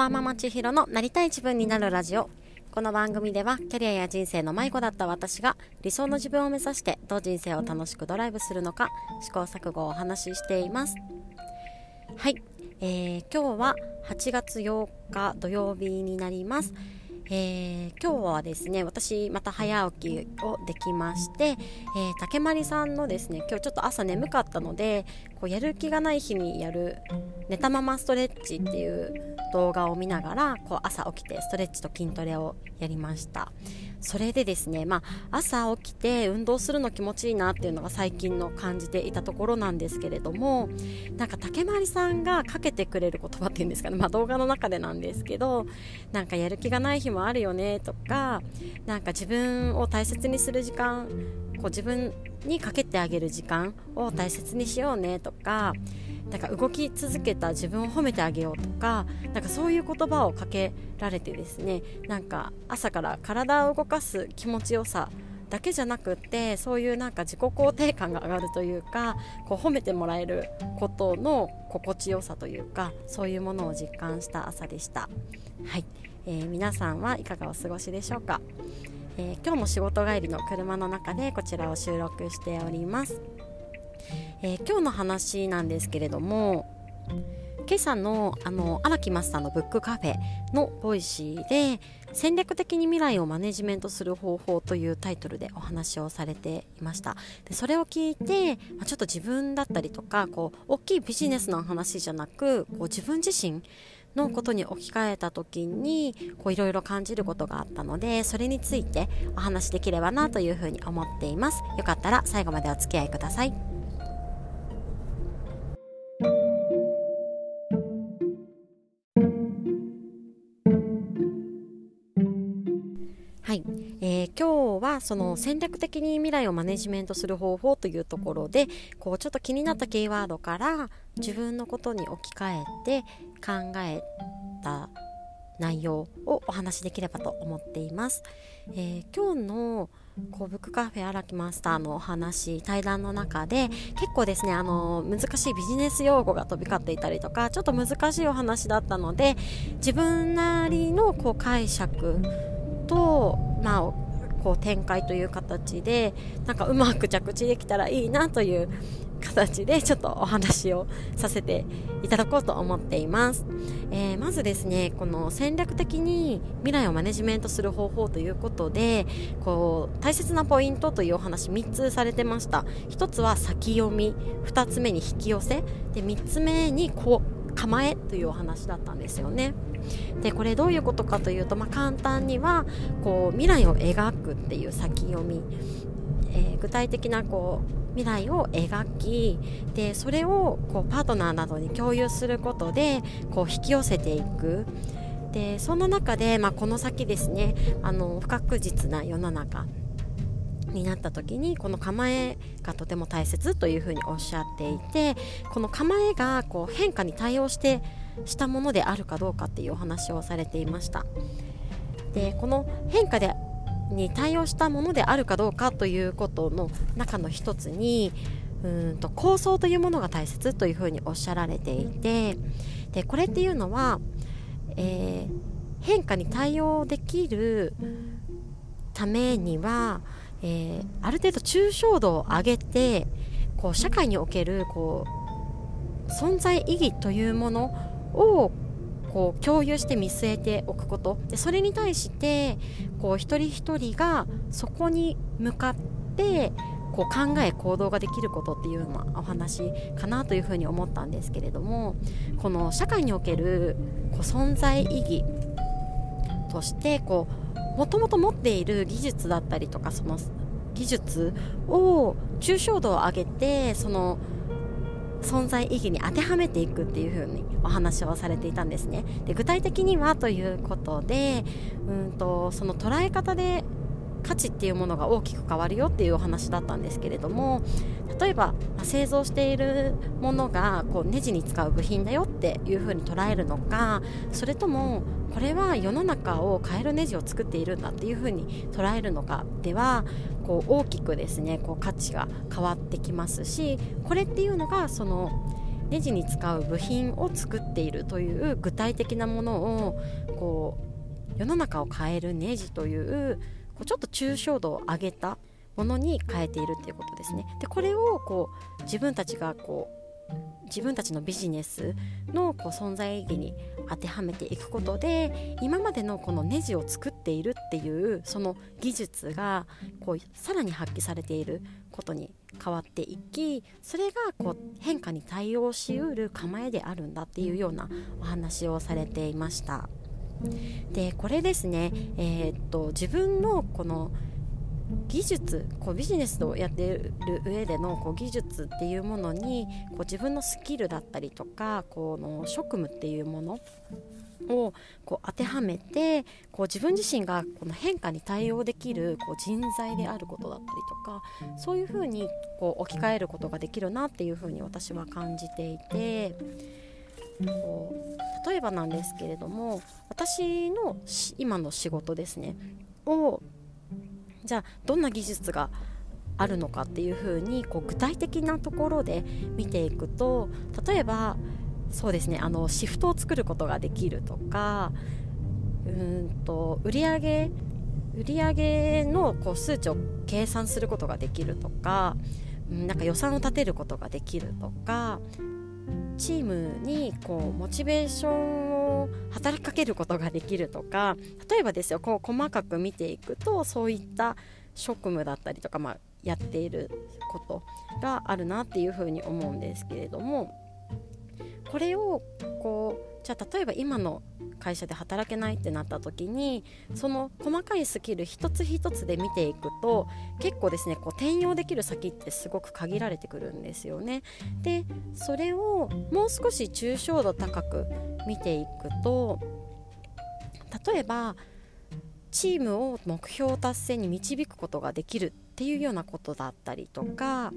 ワーママ千尋のなりたい自分になるラジオ。この番組ではキャリアや人生の迷子だった私が理想の自分を目指してどう人生を楽しくドライブするのか試行錯誤をお話ししています。はい、えー、今日は8月8日土曜日になります。えー、今日はですね私また早起きをできまして、えー、竹まりさんのですね今日ちょっと朝眠かったのでこうやる気がない日にやる寝たままストレッチっていう動画を見ながらこう朝起きてストレッチと筋トレをやりました。それでですね、まあ、朝起きて運動するの気持ちいいなっていうのが最近の感じていたところなんですけれどもなんか竹まりさんがかけてくれる言葉っていうんですかね、まあ、動画の中でなんですけどなんかやる気がない日もあるよねとかなんか自分を大切にする時間こう自分にかけてあげる時間を大切にしようねとかなんか動き続けた自分を褒めてあげようとかなんかそういう言葉をかけられてですねなんか朝から体を動かす気持ちよさだけじゃなくってそういうなんか自己肯定感が上がるというかこう褒めてもらえることの心地よさというかそういうものを実感した朝でした。はい、えー、皆さんはいかがお過ごしでしょうか、えー、今日も仕事帰りの車の中でこちらを収録しております。えー、今日の話なんですけれども今朝のあの荒木マスターのブックカフェのボイシーで戦略的に未来をマネジメントする方法というタイトルでお話をされていました。でそれを聞いて、ま、ちょっと自分だったりとかこう大きいビジネスの話じゃなくこう自分自身のことに置き換えた時にいろいろ感じることがあったのでそれについてお話しできればなというふうに思っています。よかったら最後までお付き合いください。はその戦略的に未来をマネジメントする方法というところでこうちょっと気になったキーワードから自分のことに置き換えて考えた内容をお話しできればと思っています、えー、今日のこうブックカフェ荒木マスターのお話対談の中で結構ですねあの難しいビジネス用語が飛び交っていたりとかちょっと難しいお話だったので自分なりのこう解釈と、まあ、こう展開という形でなんかうまく着地できたらいいなという形でちょっとお話をさせていただこうと思っています、えー、まずですねこの戦略的に未来をマネジメントする方法ということでこう大切なポイントというお話3つされてました。1つは先読み2つ目に引き寄せで3つ目にこう構えというお話だったんですよね。でこれどういうことかというと、まあ、簡単にはこう未来を描くっていう先読み、えー、具体的なこう未来を描きでそれをこうパートナーなどに共有することでこう引き寄せていく。でそんな中で、まあ、この先ですねあの不確実な世の中になった時にこの構えがとても大切というふうにおっしゃっていてこの構えがこう変化に対応してしたものであるかどうかっていうお話をされていました。でこの変化でに対応したものであるかどうかということの中の一つにうんと構想というものが大切というふうにおっしゃられていてでこれっていうのは、えー、変化に対応できるためには、えー、ある程度抽象度を上げてこう社会におけるこう存在意義というものをこう共有して見据えておくこと。でそれに対してこう一人一人がそこに向かってこう考え行動ができることっていうのお話かなというふうに思ったんですけれどもこの社会におけるこう存在意義としてこうもともと持っている技術だったりとかその技術を抽象度を上げてその存在意義に当てはめていくっていう風にお話をされていたんですね。で具体的にはということでうんとその捉え方で価値っていうものが大きく変わるよっていうお話だったんですけれども例えば、ま、製造しているものがこうネジに使う部品だよっていうふうに捉えるのかそれともこれは世の中を変えるネジを作っているんだっていうふうに捉えるのかではこう大きくですねこう価値が変わってきますしこれっていうのがそのネジに使う部品を作っているという具体的なものをこう世の中を変えるネジというこうちょっと抽象度を上げたものに変えているっていうことですね。でこれをこう自分たちがこう自分たちのビジネスのこう存在意義に当てはめていくことで今までのこのネジを作っているっていうその技術がこうさらに発揮されていることに変わっていきそれがこう変化に対応しうる構えであるんだっていうようなお話をされていました。でこれですね、えー、っと自分のこの技術こうビジネスをやってる上でのこう技術っていうものにこう自分のスキルだったりとかこの職務っていうものをこう当てはめてこう自分自身がこの変化に対応できるこう人材であることだったりとかそういうふうにこう置き換えることができるなっていうふうに私は感じていてこう例えばなんですけれども私の今の仕事ですねをじゃあどんな技術があるのかっていうふうにこう具体的なところで見ていくと例えばそうですねあのシフトを作ることができるとかうんと売上売上のこう数値を計算することができるとかなんか予算を立てることができるとかチームにこうモチベーションを働きかけることができるとか例えばですよこう細かく見ていくとそういった職務だったりとか、まあ、やっていることがあるなっていうふうに思うんですけれどもこれをこうじゃあ例えば今の会社で働けないってなった時にその細かいスキル一つ一つで見ていくと結構ですねこう転用できる先ってすごく限られてくるんですよね。でそれをもう少し抽象度高く見ていくと例えばチームを目標達成に導くことができるっていうようなことだったりとか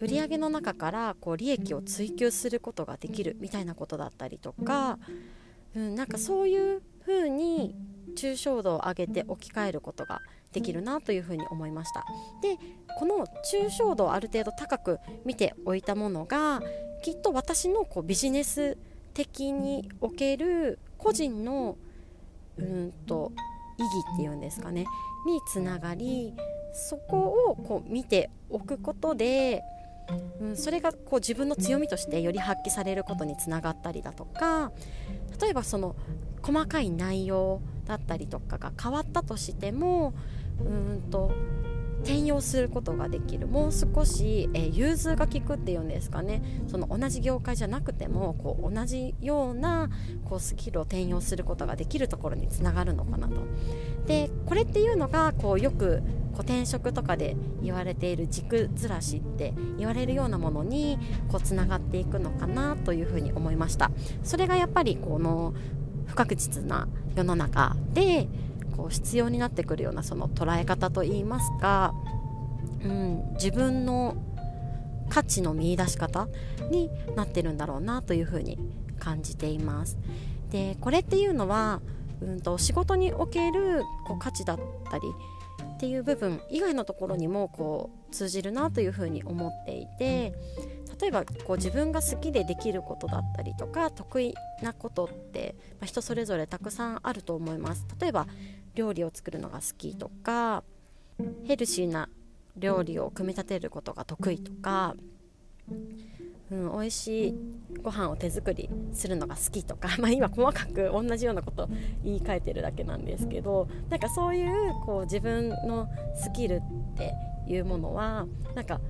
売上の中からこう利益を追求することができるみたいなことだったりとか、うん、なんかそういうふうに抽象度を上げて置き換えることができるなというふうに思いました。でこの抽象度をある程度高く見ておいたものがきっと私のこうビジネス的における個人のうんと意義っていうんですかねにつながりそこをこう見ておくことでうん、それがこう自分の強みとしてより発揮されることにつながったりだとか例えばその細かい内容だったりとかが変わったとしてもうんと転用することができる。もう少し、えー、融通が利くっていうんですかね。その同じ業界じゃなくてもこう同じようなこうスキルを転用することができるところにつながるのかなと。でこれっていうのがこうよくこう転職とかで言われている軸ずらしって言われるようなものにこうつながっていくのかなというふうに思いました。それがやっぱりこの不確実な世の中でこう必要になってくるようなその捉え方といいますか、うん、自分の価値の見いだし方になってるんだろうなというふうに感じています。でこれっていうのは、うんと仕事におけるこう価値だったりっていう部分以外のところにもこう通じるなというふうに思っていて例えばこう自分が好きでできることだったりとか得意なことって、まあ、人それぞれたくさんあると思います。例えば料理を作るのが好きとかヘルシーな料理を組み立てることが得意とかうん、美味しいご飯を手作りするのが好きとか、まあ、今細かく同じようなこと言い換えてるだけなんですけどなんかそういうこう自分のスキルっていうものはなんか、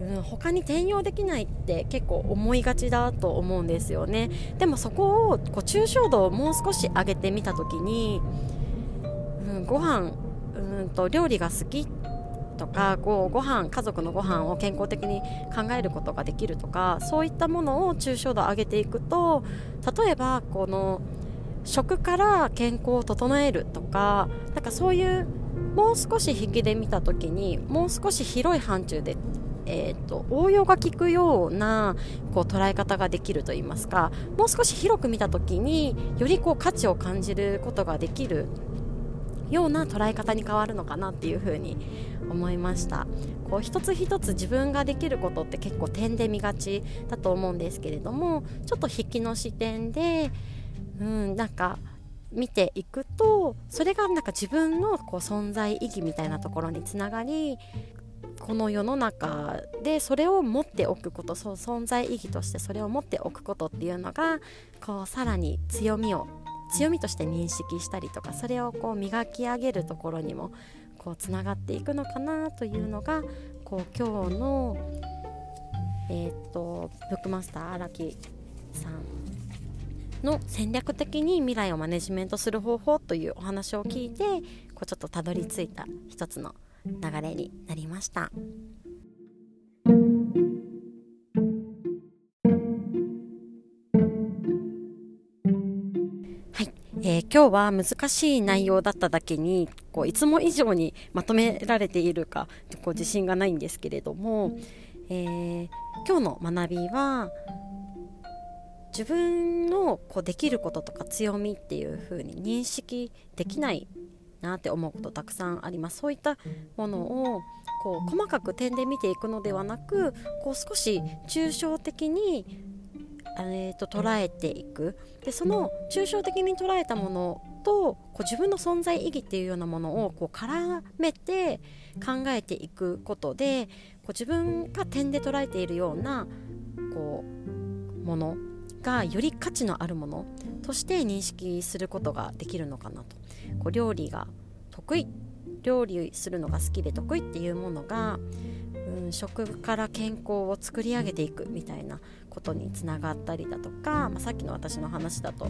うん、他に転用できないって結構思いがちだと思うんですよね。でもそこをこう抽象度をもう少し上げてみた時に、ご飯うんと料理が好きとかこうご飯家族のご飯を健康的に考えることができるとかそういったものを抽象度を上げていくと例えばこの食から健康を整えるとかなんかそういうもう少し引きで見た時にもう少し広い範疇でえーと、応用が効くようなこう捉え方ができるといいますかもう少し広く見た時によりこう価値を感じることができるような捉え方に変わるのかなっていうふうに思いました。こう一つ一つ自分ができることって結構点で見がちだと思うんですけれどもちょっと引きの視点でうんなんか見ていくとそれがなんか自分のこう存在意義みたいなところにつながりこの世の中でそれを持っておくことそう存在意義としてそれを持っておくことっていうのがこうさらに強みを強みとして認識したりとかそれをこう磨き上げるところにもこうつながっていくのかなというのがこう今日のえー、っとブックマスター荒木さんの戦略的に未来をマネジメントする方法というお話を聞いてこうちょっとたどり着いた一つの流れになりました。えー、今日は難しい内容だっただけにこういつも以上にまとめられているかこう自信がないんですけれども、えー、今日の学びは自分のこうできることとか強みっていう風に認識できないなって思うことたくさんあります。そういったものをこう細かく点で見ていくのではなくこう少し抽象的にえーと、捉えていく。でその抽象的に捉えたものとこう自分の存在意義っていうようなものをこう絡めて考えていくことでこう自分が点で捉えているようなこうものがより価値のあるものとして認識することができるのかなと。こう料理が得意。料理するのが好きで得意っていうものが、うん、食から健康を作り上げていくみたいなことにつながったりだとか、まあ、さっきの私の話だと、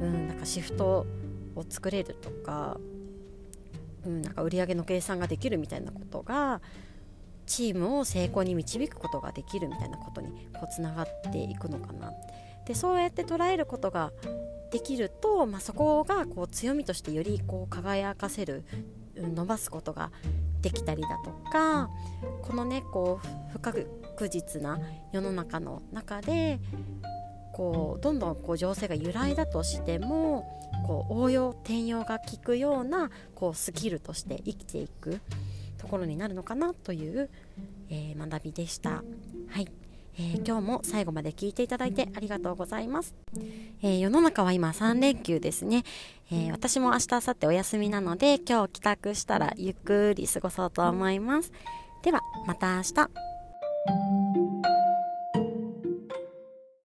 うん、なんかシフトを作れるとか,、うん、なんか売り上げの計算ができるみたいなことがチームを成功に導くことができるみたいなことにこうつながっていくのかな。でそうやって捉えることができると、まあ、そこがこう強みとしてよりこう輝かせる、うん、伸ばすことができたりだとかこのねこう不確実な世の中の中でこうどんどんこう情勢が由来だとしてもこう応用転用が効くようなこうスキルとして生きていくところになるのかなという、えー、学びでした。はいえー、今日も最後まで聞いていただいてありがとうございます。えー、世の中は今3連休ですね。えー、私も明日、明後日お休みなので、今日帰宅したらゆっくり過ごそうと思います。では、また明日。